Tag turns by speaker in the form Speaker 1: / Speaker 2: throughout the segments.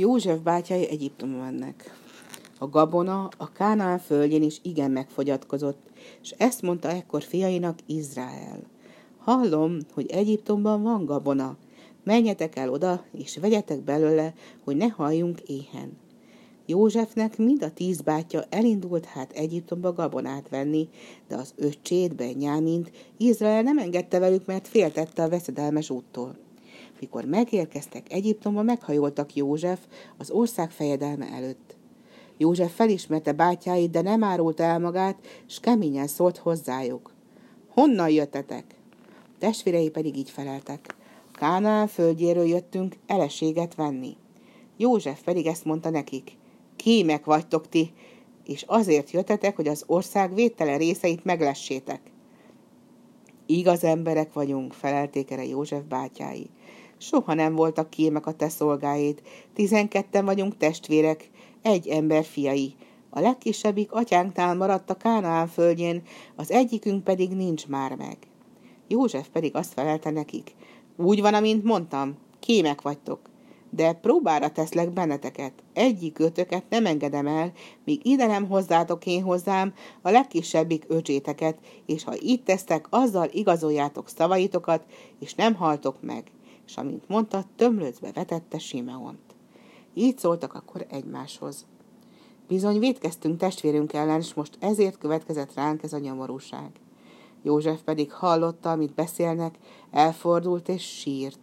Speaker 1: József bátyái Egyiptomba mennek. A gabona a Kánaán földjén is igen megfogyatkozott, és ezt mondta ekkor fiainak Izrael. Hallom, hogy Egyiptomban van gabona, menjetek el oda, és vegyetek belőle, hogy ne halljunk éhen. Józsefnek mind a tíz bátyja elindult hát Egyiptomba gabonát venni, de az öccsét, Benyámint Izrael nem engedte velük, mert féltette a veszedelmes úttól. Mikor megérkeztek Egyiptomba, meghajoltak József az ország fejedelme előtt. József felismerte bátyáit, de nem árult el magát, s keményen szólt hozzájuk. Honnan jöttetek? Testvérei pedig így feleltek. Kánaán földjéről jöttünk eleséget venni. József pedig ezt mondta nekik. Kémek vagytok ti, és azért jöttetek, hogy az ország védtelen részeit meglessétek. Igaz emberek vagyunk, felelték erre József bátyái. Soha nem voltak kémek a te szolgáid. Tizenketten vagyunk testvérek, egy ember fiai. A legkisebbik atyánktál maradt a Kánaán földjén, az egyikünk pedig nincs már meg. József pedig azt felelte nekik. Úgy van, amint mondtam, kémek vagytok. De próbára teszlek benneteket. Egyik ötöket nem engedem el, míg ide nem hozzátok én hozzám a legkisebbik öcséteket, és ha itt tesztek, azzal igazoljátok szavaitokat, és nem haltok meg és amint mondta, tömlőcbe vetette Simeont. Így szóltak akkor egymáshoz. Bizony védkeztünk testvérünk ellen, és most ezért következett ránk ez a nyomorúság. József pedig hallotta, amit beszélnek, elfordult és sírt.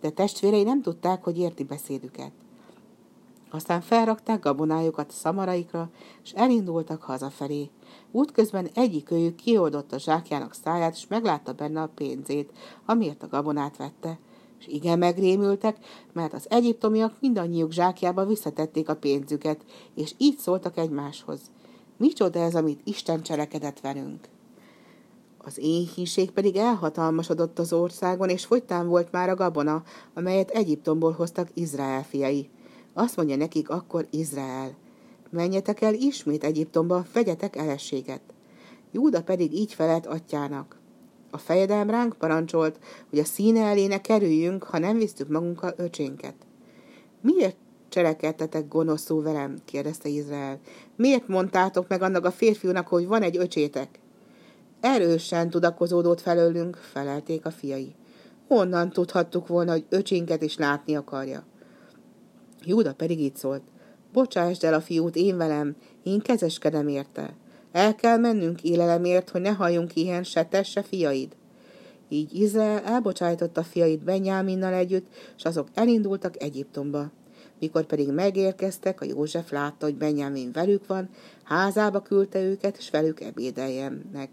Speaker 1: De testvérei nem tudták, hogy érti beszédüket. Aztán felrakták gabonájukat szamaraikra, és elindultak hazafelé. Útközben egyik őjük kioldotta zsákjának száját, és meglátta benne a pénzét, amiért a gabonát vette, és igen megrémültek, mert az egyiptomiak mindannyiuk zsákjába visszatették a pénzüket, és így szóltak egymáshoz. Micsoda ez, amit Isten cselekedett velünk? Az éhínség pedig elhatalmasodott az országon, és fogytán volt már a gabona, amelyet Egyiptomból hoztak Izrael fiai. Azt mondja nekik akkor Izrael, menjetek el ismét Egyiptomba, vegyetek elességet. Júda pedig így felelt atyának. A fejedelm ránk parancsolt, hogy a színe elé ne kerüljünk, ha nem visztük magunkkal öcsénket. Miért cselekedtetek gonoszul velem? kérdezte Izrael. Miért mondtátok meg annak a férfiúnak, hogy van egy öcsétek? Erősen tudakozódott felőlünk, felelték a fiai. Honnan tudhattuk volna, hogy öcsénket is látni akarja? Júda pedig így szólt. Bocsásd el a fiút én velem, én kezeskedem érte. El kell mennünk élelemért, hogy ne halljunk ilyen se te, se fiaid. Így Izrael elbocsájtotta fiait Benyáminnal együtt, és azok elindultak Egyiptomba. Mikor pedig megérkeztek, a József látta, hogy Benyámin velük van, házába küldte őket, és velük ebédeljenek.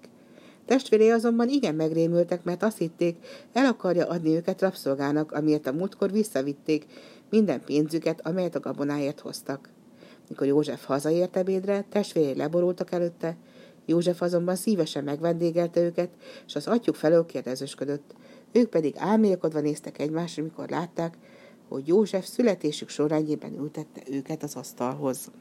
Speaker 1: Testvérei azonban igen megrémültek, mert azt hitték, el akarja adni őket rabszolgának, amiért a múltkor visszavitték minden pénzüket, amelyet a gabonáért hoztak. Mikor József hazaért ebédre, testvérei leborultak előtte, József azonban szívesen megvendégelte őket, és az atyuk felől kérdezősködött. Ők pedig álmélkodva néztek egymásra, mikor látták, hogy József születésük sorrendjében ültette őket az asztalhoz.